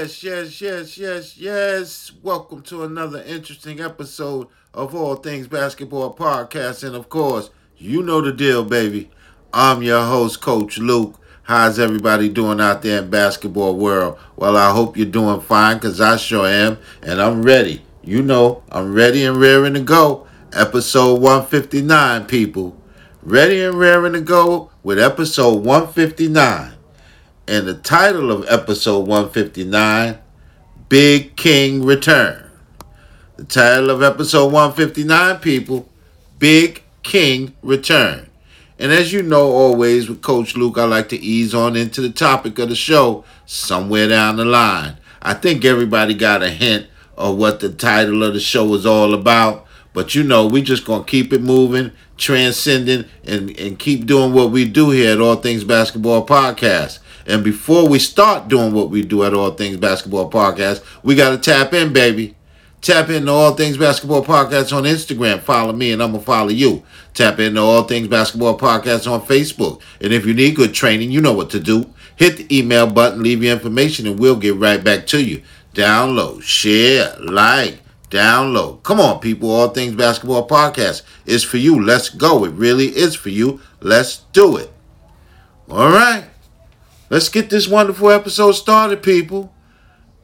Yes, yes, yes, yes, yes. Welcome to another interesting episode of All Things Basketball Podcast. And of course, you know the deal, baby. I'm your host, Coach Luke. How's everybody doing out there in basketball world? Well, I hope you're doing fine because I sure am. And I'm ready. You know, I'm ready and raring to go. Episode 159, people. Ready and raring to go with episode 159. And the title of episode 159 Big King Return. The title of episode 159, people Big King Return. And as you know, always with Coach Luke, I like to ease on into the topic of the show somewhere down the line. I think everybody got a hint of what the title of the show is all about. But you know, we just gonna keep it moving, transcending, and, and keep doing what we do here at All Things Basketball Podcast. And before we start doing what we do at All Things Basketball Podcast, we got to tap in, baby. Tap into All Things Basketball Podcast on Instagram. Follow me and I'm going to follow you. Tap into All Things Basketball Podcast on Facebook. And if you need good training, you know what to do. Hit the email button, leave your information, and we'll get right back to you. Download, share, like, download. Come on, people. All Things Basketball Podcast is for you. Let's go. It really is for you. Let's do it. All right. Let's get this wonderful episode started, people.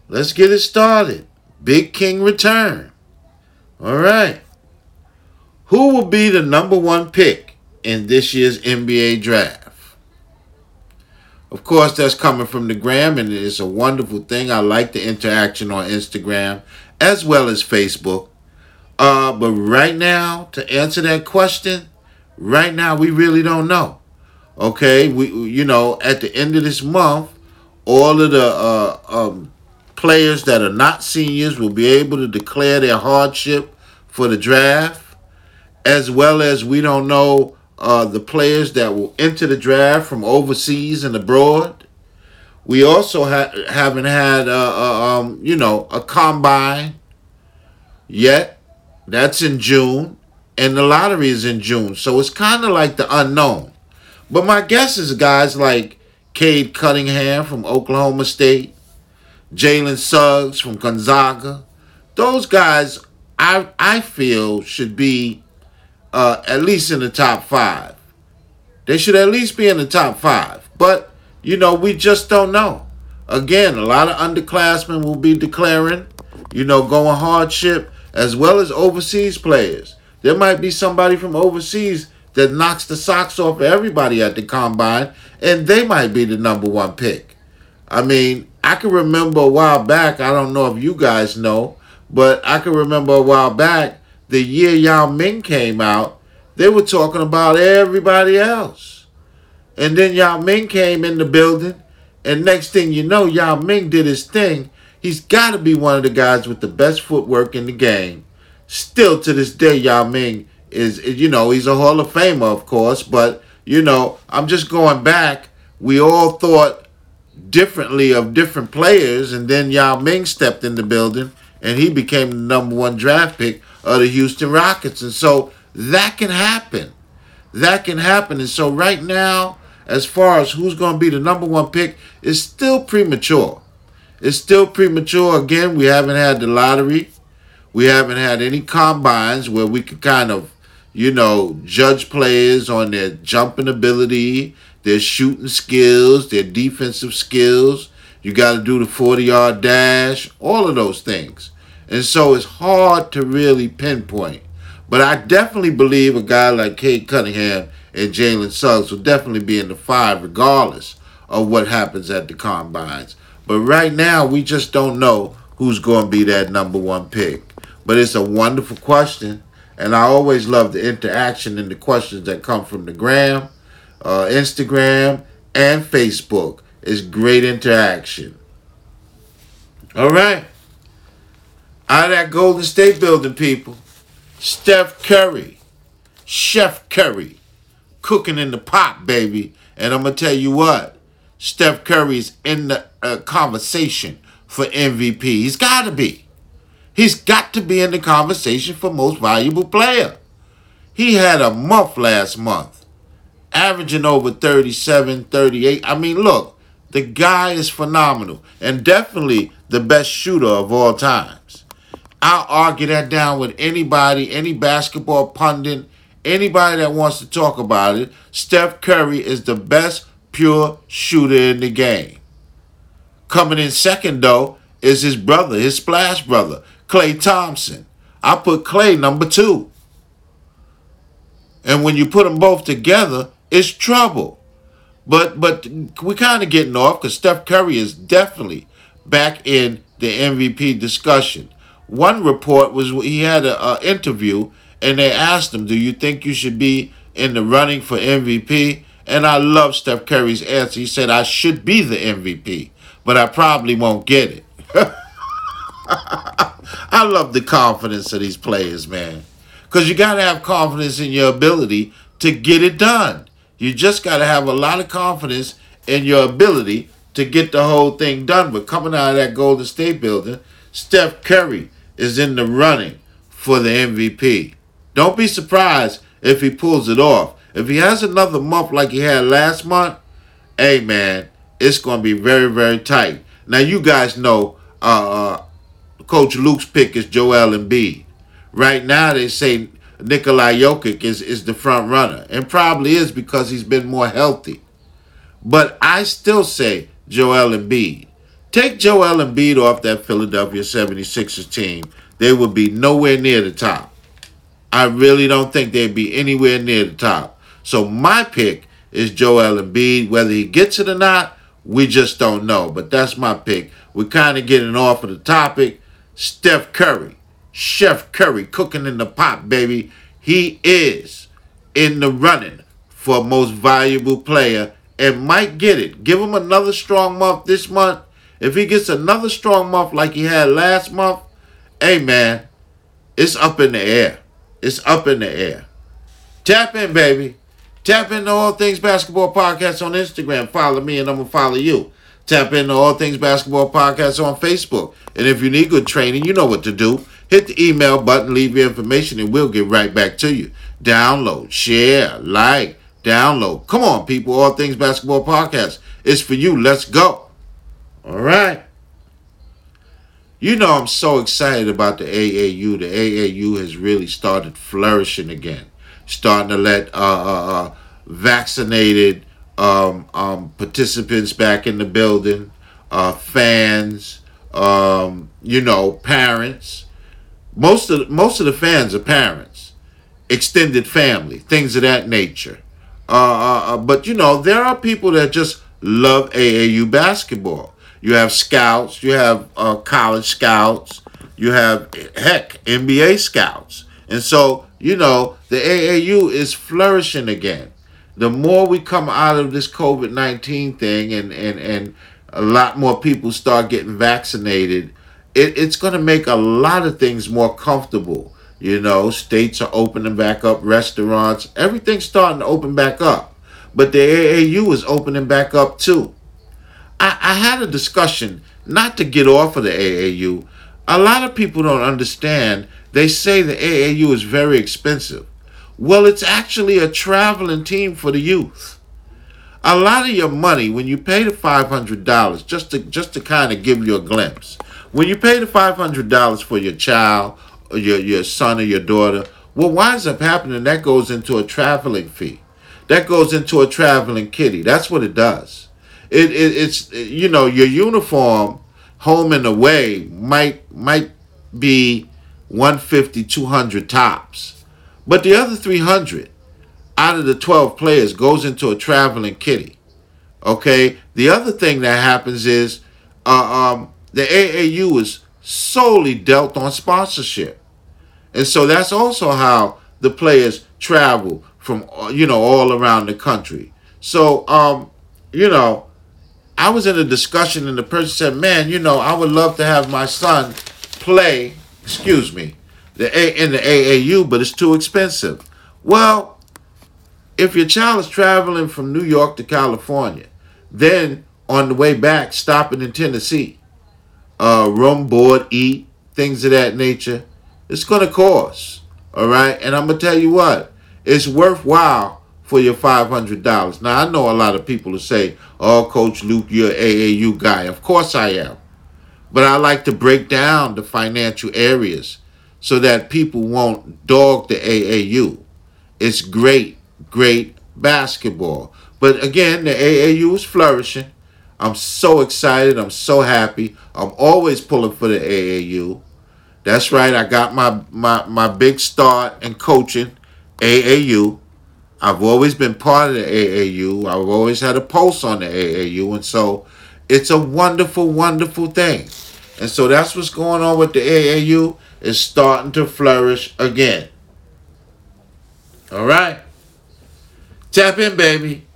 Let's get it started. Big King return. All right. Who will be the number one pick in this year's NBA draft? Of course, that's coming from the gram, and it's a wonderful thing. I like the interaction on Instagram as well as Facebook. Uh, but right now, to answer that question, right now we really don't know. Okay, we you know at the end of this month, all of the uh, um, players that are not seniors will be able to declare their hardship for the draft, as well as we don't know uh, the players that will enter the draft from overseas and abroad. We also ha- haven't had uh, uh, um, you know a combine yet. That's in June, and the lottery is in June, so it's kind of like the unknown. But my guess is guys like Cade Cunningham from Oklahoma State, Jalen Suggs from Gonzaga. Those guys, I I feel should be uh, at least in the top five. They should at least be in the top five. But you know, we just don't know. Again, a lot of underclassmen will be declaring, you know, going hardship as well as overseas players. There might be somebody from overseas that knocks the socks off everybody at the combine, and they might be the number one pick. I mean, I can remember a while back, I don't know if you guys know, but I can remember a while back, the year Yao Ming came out, they were talking about everybody else. And then Yao Ming came in the building, and next thing you know, Yao Ming did his thing. He's got to be one of the guys with the best footwork in the game. Still to this day, Yao Ming is, you know, he's a Hall of Famer, of course, but, you know, I'm just going back. We all thought differently of different players, and then Yao Ming stepped in the building, and he became the number one draft pick of the Houston Rockets. And so that can happen. That can happen. And so right now, as far as who's going to be the number one pick, is still premature. It's still premature. Again, we haven't had the lottery. We haven't had any combines where we could kind of you know, judge players on their jumping ability, their shooting skills, their defensive skills. You got to do the 40 yard dash, all of those things. And so it's hard to really pinpoint. But I definitely believe a guy like Cade Cunningham and Jalen Suggs will definitely be in the five regardless of what happens at the combines. But right now, we just don't know who's going to be that number one pick. But it's a wonderful question. And I always love the interaction and the questions that come from the gram, uh, Instagram, and Facebook. It's great interaction. All right. Out of that Golden State building, people, Steph Curry, Chef Curry, cooking in the pot, baby. And I'm going to tell you what, Steph Curry's in the uh, conversation for MVP. He's got to be. He's got to be in the conversation for most valuable player. He had a month last month, averaging over 37, 38. I mean, look, The guy is phenomenal and definitely the best shooter of all times. I'll argue that down with anybody, any basketball pundit, anybody that wants to talk about it. Steph Curry is the best pure shooter in the game. Coming in second, though, is his brother, his splash brother, Klay Thompson. I put Klay number two. And when you put them both together, it's trouble. But but we're kind of getting off because Steph Curry is definitely back in the MVP discussion. One report was he had an interview and they asked him, "Do you think you should be in the running for MVP?" And I love Steph Curry's answer. He said, "I should be the MVP, but I probably won't get it." I love the confidence of these players, man. Because you got to have confidence in your ability to get it done. You just got to have a lot of confidence in your ability to get the whole thing done. But coming out of that Golden State building, Steph Curry is in the running for the MVP. Don't be surprised if he pulls it off. If he has another month like he had last month, hey man, it's going to be very, very tight. Now, you guys know uh, uh, Coach Luke's pick is Joel Embiid. Right now, they say Nikolai Jokic is, is the front runner, and probably is because he's been more healthy. But I still say Joel Embiid. Take Joel Embiid off that Philadelphia 76ers team, they would be nowhere near the top. I really don't think they'd be anywhere near the top. So my pick is Joel Embiid. Whether he gets it or not, we just don't know. But that's my pick. We're kind of getting off of the topic. Steph Curry. Chef Curry cooking in the pot, baby. He is in the running for most valuable player and might get it. Give him another strong month this month. If he gets another strong month like he had last month, hey man, it's up in the air. It's up in the air. Tap in, baby. Tap into All Things Basketball Podcast on Instagram. Follow me and I'm going to follow you. Tap into All Things Basketball Podcast on Facebook. And if you need good training, you know what to do. Hit the email button, leave your information, and we'll get right back to you. Download, share, like, download. Come on, people. All Things Basketball Podcast. It's for you. Let's go. All right. You know, I'm so excited about the AAU. The AAU has really started flourishing again, starting to let uh, uh, uh, vaccinated um, um, participants back in the building, uh, fans, um, you know, parents. Most of most of the fans are parents, extended family, things of that nature. Uh, uh, uh but you know, there are people that just love AAU basketball. You have scouts, you have uh, college scouts, you have heck NBA scouts, and so you know the AAU is flourishing again. The more we come out of this COVID nineteen thing, and and and a lot more people start getting vaccinated, it, it's going to make a lot of things more comfortable. You know, states are opening back up, restaurants, everything's starting to open back up. But the AAU is opening back up too. I, I had a discussion, not to get off of the AAU. A lot of people don't understand. They say the AAU is very expensive. Well, it's actually a traveling team for the youth. A lot of your money, when you pay the five hundred dollars, just to just to kind of give you a glimpse, when you pay the five hundred dollars for your child, or your your son or your daughter, what winds up happening that goes into a traveling fee, that goes into a traveling kitty. That's what it does. It, it it's you know your uniform home and away might might be 150 200 tops but the other 300 out of the 12 players goes into a traveling kitty okay? The other thing that happens is uh, um, the aau is solely dealt on sponsorship. And so that's also how the players travel from you know all around the country. So um, you know I was in a discussion and the person said, "Man, you know, I would love to have my son play, excuse me, the A in the AAU, but it's too expensive." Well, if your child is traveling from New York to California, then on the way back stopping in Tennessee, uh, room, board, eat, things of that nature, it's going to cost. All right, and I'm gonna tell you what, it's worthwhile for your $500. Now, I know a lot of people who say, oh, Coach Luke, you're an AAU guy. Of course I am. But I like to break down the financial areas so that people won't dog the AAU. It's great, great basketball. But again, the AAU is flourishing. I'm so excited. I'm so happy. I'm always pulling for the AAU. That's right. I got my my my big start in coaching AAU. I've always been part of the AAU. I've always had a pulse on the AAU, and so it's a wonderful, wonderful thing. And so that's what's going on with the AAU. It's starting to flourish again. All right. Tap in, baby.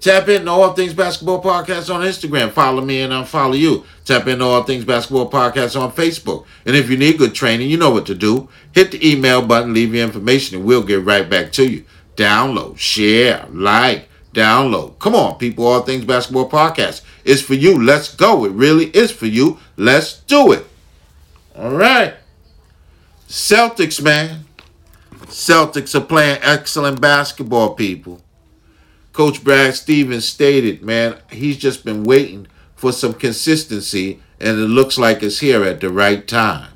Tap in All Things Basketball Podcast on Instagram. Follow me and I'll follow you. Tap in All Things Basketball Podcast on Facebook. And if you need good training, you know what to do. Hit the email button, leave your information, and we'll get right back to you. Download, share, like, download. Come on, people. All Things Basketball Podcast is for you. Let's go. It really is for you. Let's do it. All right. Celtics, man. Celtics are playing excellent basketball, people. Coach Brad Stevens stated, man, he's just been waiting for some consistency, and it looks like it's here at the right time.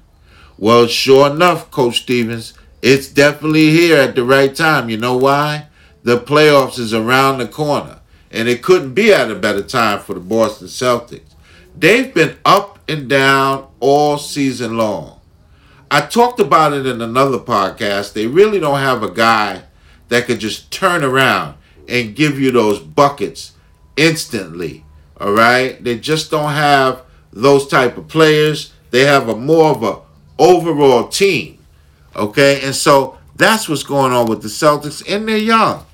Well, sure enough, Coach Stevens, it's definitely here at the right time. You know why? The playoffs is around the corner, and it couldn't be at a better time for the Boston Celtics. They've been up and down all season long. I talked about it in another podcast. They really don't have a guy that could just turn around and give you those buckets instantly. All right? They just don't have those type of players. They have a more of a overall team. Okay? And so that's what's going on with the Celtics and they're young.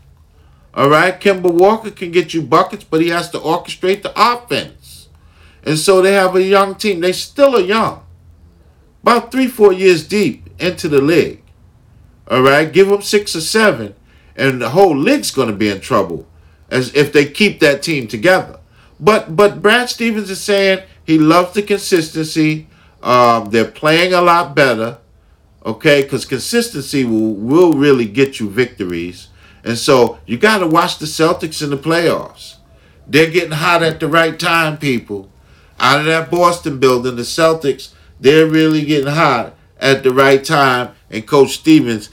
All right? Kemba Walker can get you buckets, but he has to orchestrate the offense. And so they have a young team. They still are young. About 3 4 years deep into the league. All right? Give them 6 or 7 and the whole league's going to be in trouble as if they keep that team together. But but Brad Stevens is saying he loves the consistency. Um, they're playing a lot better, okay? Because consistency will will really get you victories, and so you got to watch the Celtics in the playoffs. They're getting hot at the right time, people. Out of that Boston building, the Celtics they're really getting hot at the right time, and Coach Stevens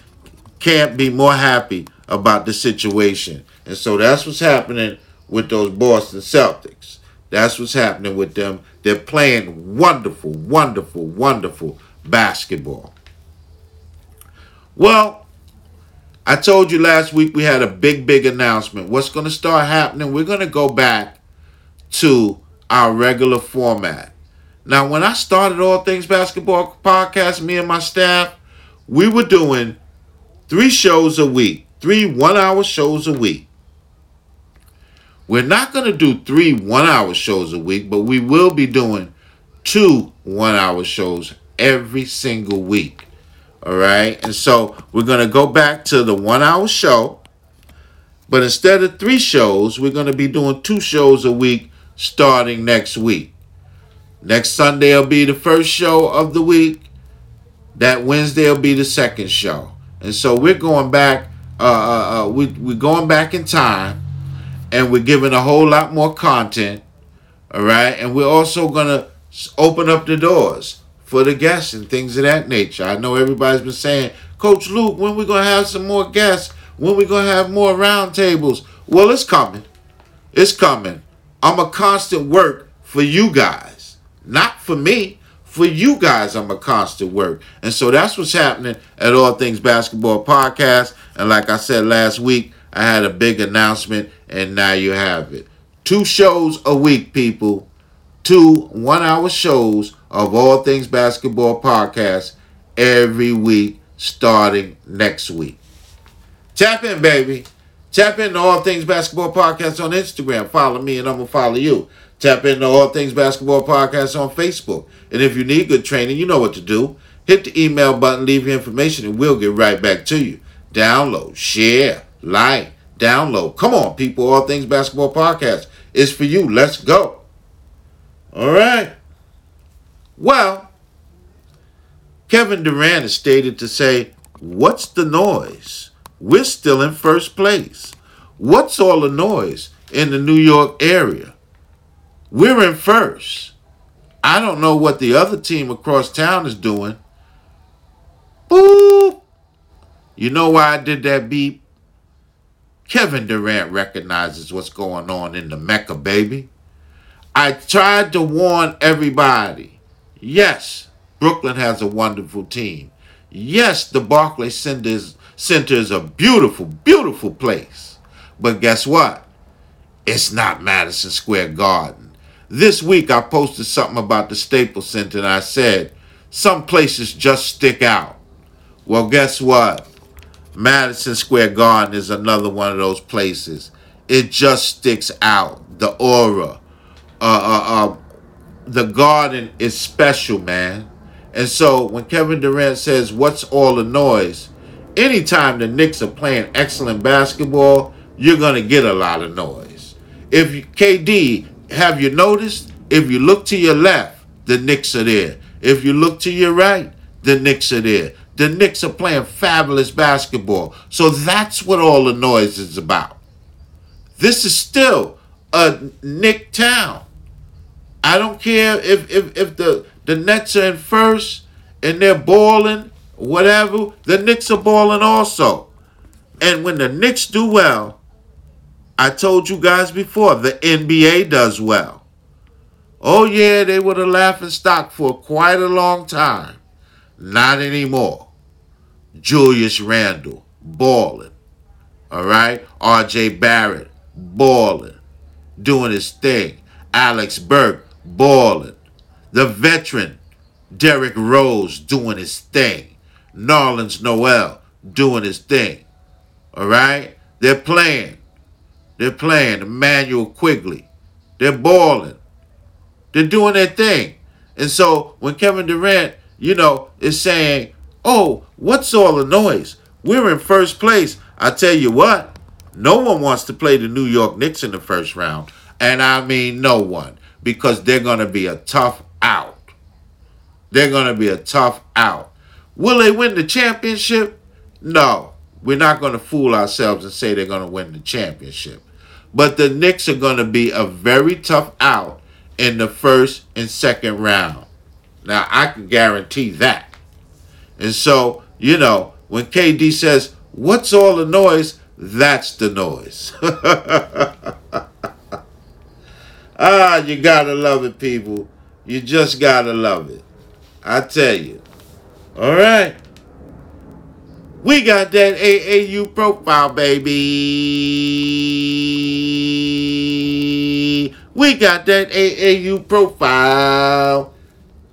can't be more happy about the situation. And so that's what's happening with those Boston Celtics. That's what's happening with them. They're playing wonderful, wonderful, wonderful basketball. Well, I told you last week we had a big, big announcement. What's going to start happening? We're going to go back to our regular format. Now, when I started All Things Basketball podcast, me and my staff, we were doing three shows a week three one hour shows a week. We're not going to do three one hour shows a week, but we will be doing two one hour shows every single week. All right. And so we're going to go back to the one hour show. But instead of three shows, we're going to be doing two shows a week starting next week. Next Sunday will be the first show of the week. That Wednesday will be the second show. And so we're going back uh, uh, uh, we, we're going back in time and we're giving a whole lot more content. All right. And we're also going to open up the doors for the guests and things of that nature. I know everybody's been saying, Coach Luke, when we to have some more guests? When we to have more roundtables? Well, it's coming. It's coming. I'm a constant work for you guys, not for me for you guys, I'm a constant work. And so that's what's happening at All Things Basketball Podcast. And like I said last week, I had a big announcement, and now you have it. Two shows a week, people. Two one hour shows of All Things Basketball Podcast every week starting next week. Tap in, baby. Tap into All Things Basketball Podcast on Instagram. Follow me, and I'm going to follow you. Tap into All Things Basketball Podcast on Facebook. And if you need good training, you know what to do. Hit the email button, leave your information, and we'll get right back to you. Download, share, like, download. Come on, people. All Things Basketball Podcast is for you. Let's go. All right. Well, Kevin Durant is stated to say, What's the noise? We're still in first place. what's all the noise in the New York area? We're in first. I don't know what the other team across town is doing. Boop. You know why I did that beep? Kevin Durant recognizes what's going on in the Mecca, baby. I tried to warn everybody. Yes, Brooklyn has a wonderful team. Yes, the Barclays Center is a beautiful, beautiful place. But guess what? It's not Madison Square Garden. This week I posted something about the Staples Center and I said, some places just stick out. Well, guess what? Madison Square Garden is another one of those places. It just sticks out. The aura. Uh, uh, uh, the garden is special, man. And so when Kevin Durant says, What's all the noise? Anytime the Knicks are playing excellent basketball, you're going to get a lot of noise. If you, KD, have you noticed? If you look to your left, the Knicks are there. If you look to your right, the Knicks are there. The Knicks are playing fabulous basketball. So that's what all the noise is about. This is still a Knick town. I don't care if, if, if the, the Nets are in first and they're balling, whatever, the Knicks are balling also. And when the Knicks do well, I told you guys before, the NBA does well. Oh, yeah, they were the laughing stock for quite a long time. Not anymore. Julius Randle, balling. All right? RJ Barrett, balling. Doing his thing. Alec Burks, balling. The veteran, Derrick Rose, doing his thing. Nerlens Noel, doing his thing. All right? They're playing. They're playing. Immanuel Quickley. They're balling. They're doing their thing. And so when Kevin Durant you know, is saying, oh, what's all the noise? We're in first place. I tell you what, no one wants to play the New York Knicks in the first round. And I mean no one, because they're going to be a tough out. They're going to be a tough out. Will they win the championship? No. We're not going to fool ourselves and say they're going to win the championship. But the Knicks are going to be a very tough out in the first and second round. Now, I can guarantee that. And so, you know, when KD says, What's all the noise? That's the noise. ah, you gotta love it, people. You just gotta love it. I tell you. All right. We got that AAU profile, baby. We got that AAU profile.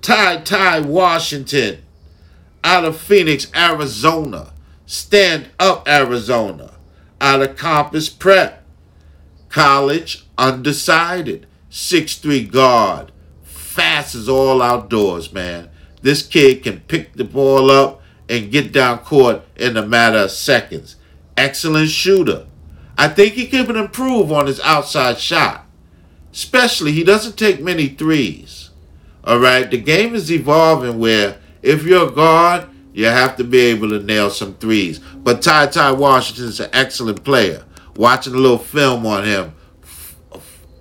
Ty Ty Washington out of Phoenix, Arizona. Stand Up, Arizona. Out of Compass Prep. College, undecided. Six-three guard. Fast as all outdoors, man. This kid can pick the ball up and get down court in a matter of seconds. Excellent shooter. I think he can improve on his outside shot. Especially, he doesn't take many threes. All right, the game is evolving where if you're a guard, you have to be able to nail some threes. But Ty Ty Washington is an excellent player. Watching a little film on him,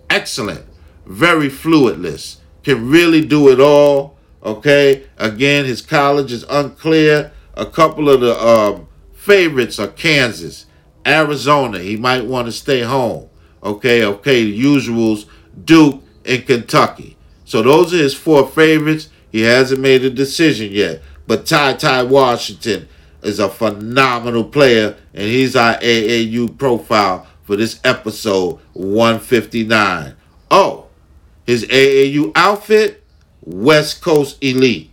excellent, very fluidless, can really do it all. Okay, again, his college is unclear. A couple of the um, favorites are Kansas, Arizona. He might want to stay home. Okay, okay, the usuals, Duke and Kentucky. So those are his four favorites. He hasn't made a decision yet. But Ty Ty Washington is a phenomenal player, and he's our AAU profile for this episode 159. Oh, his AAU outfit, West Coast Elite.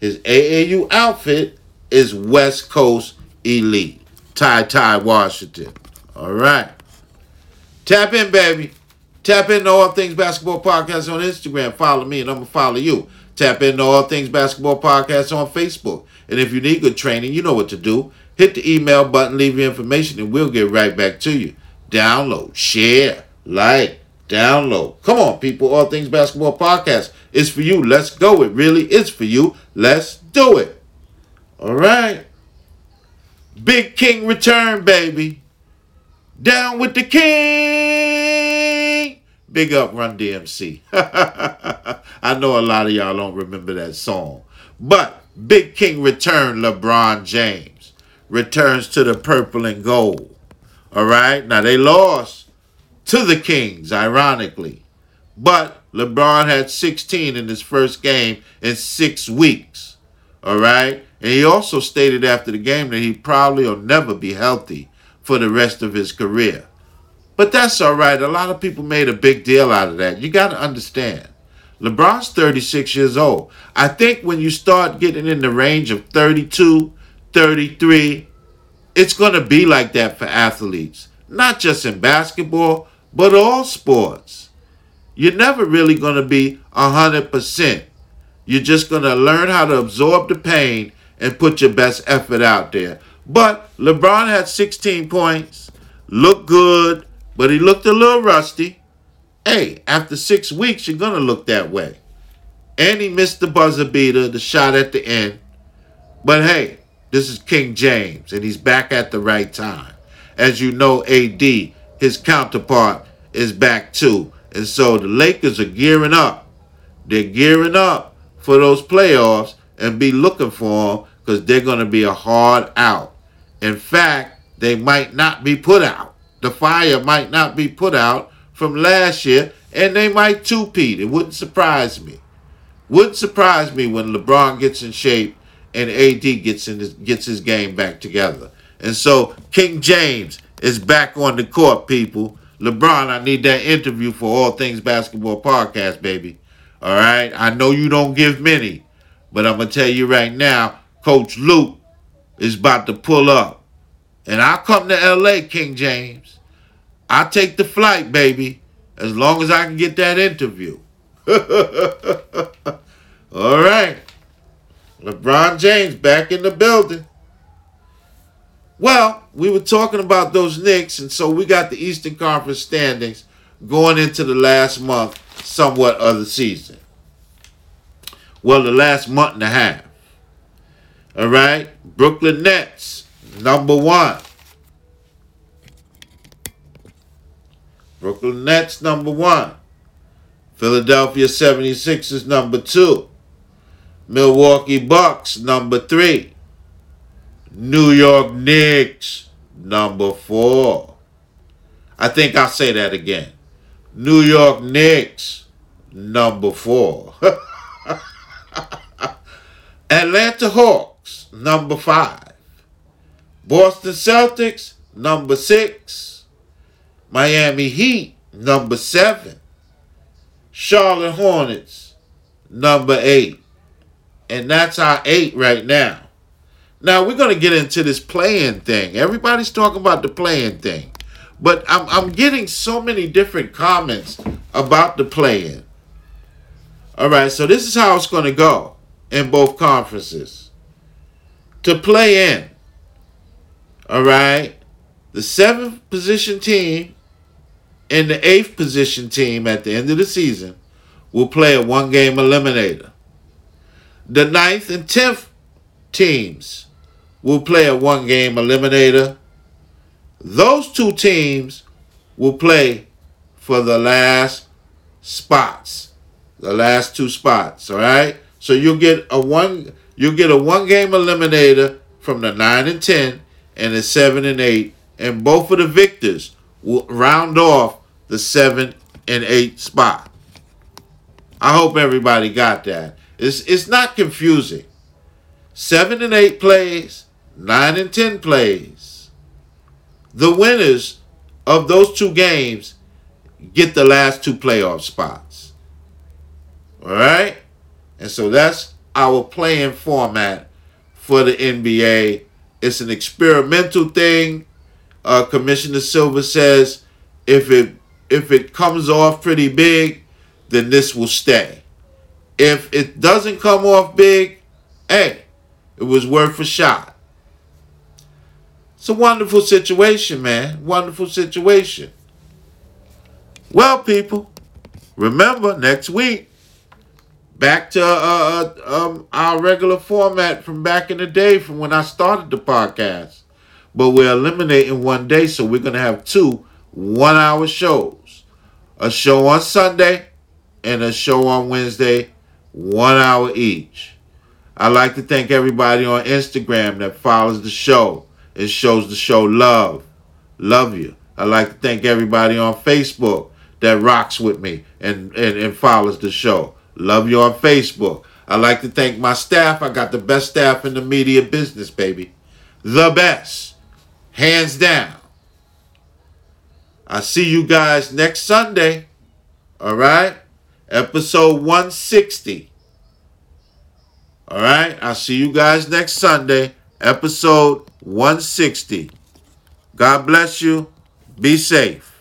His AAU outfit is West Coast Elite. Ty Ty Washington. All right. Tap in, baby. Tap into All Things Basketball Podcast on Instagram. Follow me and I'm going to follow you. Tap into All Things Basketball Podcast on Facebook. And if you need good training, you know what to do. Hit the email button, leave your information, and we'll get right back to you. Download, share, like, download. Come on, people. All Things Basketball Podcast is for you. Let's go. It really is for you. Let's do it. All right. Big King return, baby. Down with the king. Big up Run DMC. I know a lot of y'all don't remember that song. But Big King return LeBron James returns to the purple and gold. All right. Now they lost to the Kings, ironically. But LeBron had 16 in his first game in six weeks. All right. And he also stated after the game that he probably will never be healthy for the rest of his career. But that's all right. A lot of people made a big deal out of that. You got to understand. LeBron's 36 years old. I think when you start getting in the range of 32, 33, it's going to be like that for athletes. Not just in basketball, but all sports. You're never really going to be 100%. You're just going to learn how to absorb the pain and put your best effort out there. But LeBron had 16 points, looked good, but he looked a little rusty. Hey, after six weeks, you're going to look that way. And he missed the buzzer beater, the shot at the end. But hey, this is King James, and he's back at the right time. As you know, AD, his counterpart, is back too. And so the Lakers are gearing up. They're gearing up for those playoffs and be looking for them because they're going to be a hard out. In fact, they might not be put out. The fire might not be put out from last year, and they might two-peat. It wouldn't surprise me. Wouldn't surprise me when LeBron gets in shape and AD gets in his, gets his game back together. And so King James is back on the court, people. LeBron, I need that interview for All Things Basketball Podcast, baby. All right. I know you don't give many, but I'm gonna tell you right now, Coach Luke is about to pull up. And I'll come to LA, King James. I'll take the flight, baby, as long as I can get that interview. All right. LeBron James back in the building. Well, we were talking about those Knicks, and so we got the Eastern Conference standings going into the last month, somewhat of the season. Well, the last month and a half. All right. Brooklyn Nets, number one. Brooklyn Nets, number one. Philadelphia 76ers, number two. Milwaukee Bucks, number three. New York Knicks, number four. I think I'll say that again. New York Knicks, number four. Atlanta Hawks, number five. Boston Celtics, number six. Miami Heat, number seven. Charlotte Hornets, number eight. And that's our eight right now. Now we're gonna get into this play-in thing. Everybody's talking about the play-in thing. But I'm I'm getting so many different comments about the play-in. All right, so this is how it's gonna go in both conferences. To play in. All right. The seventh position team and the eighth position team at the end of the season will play a one game eliminator. The ninth and tenth teams will play a one game eliminator. Those two teams will play for the last spots. The last two spots, all right? So you'll get a one you'll get a one game eliminator from the 9 and 10 and the 7 and 8 and both of the victors will round off the 7 and 8 spot. I hope everybody got that. It's it's not confusing. 7 and 8 plays, 9 and 10 plays. The winners of those two games get the last two playoff spots. All right? And so that's our play-in format for the NBA. It's an experimental thing. Uh, Commissioner Silver says if it if it comes off pretty big, then this will stay. If it doesn't come off big, hey, it was worth a shot. It's a wonderful situation, man. Wonderful situation. Well, people, remember next week back to uh, uh, um, our regular format from back in the day from when I started the podcast. but we're eliminating one day, so we're going to have two one hour shows a show on Sunday and a show on Wednesday, one hour each. I'd like to thank everybody on Instagram that follows the show and shows the show love. Love you. I'd like to thank everybody on Facebook that rocks with me and, and, and follows the show. Love you on Facebook. I'd like to thank my staff. I got the best staff in the media business, baby. The best. Hands down. I see you guys next Sunday. All right? Episode 160. All right? I'll see you guys next Sunday. Episode 160. God bless you. Be safe.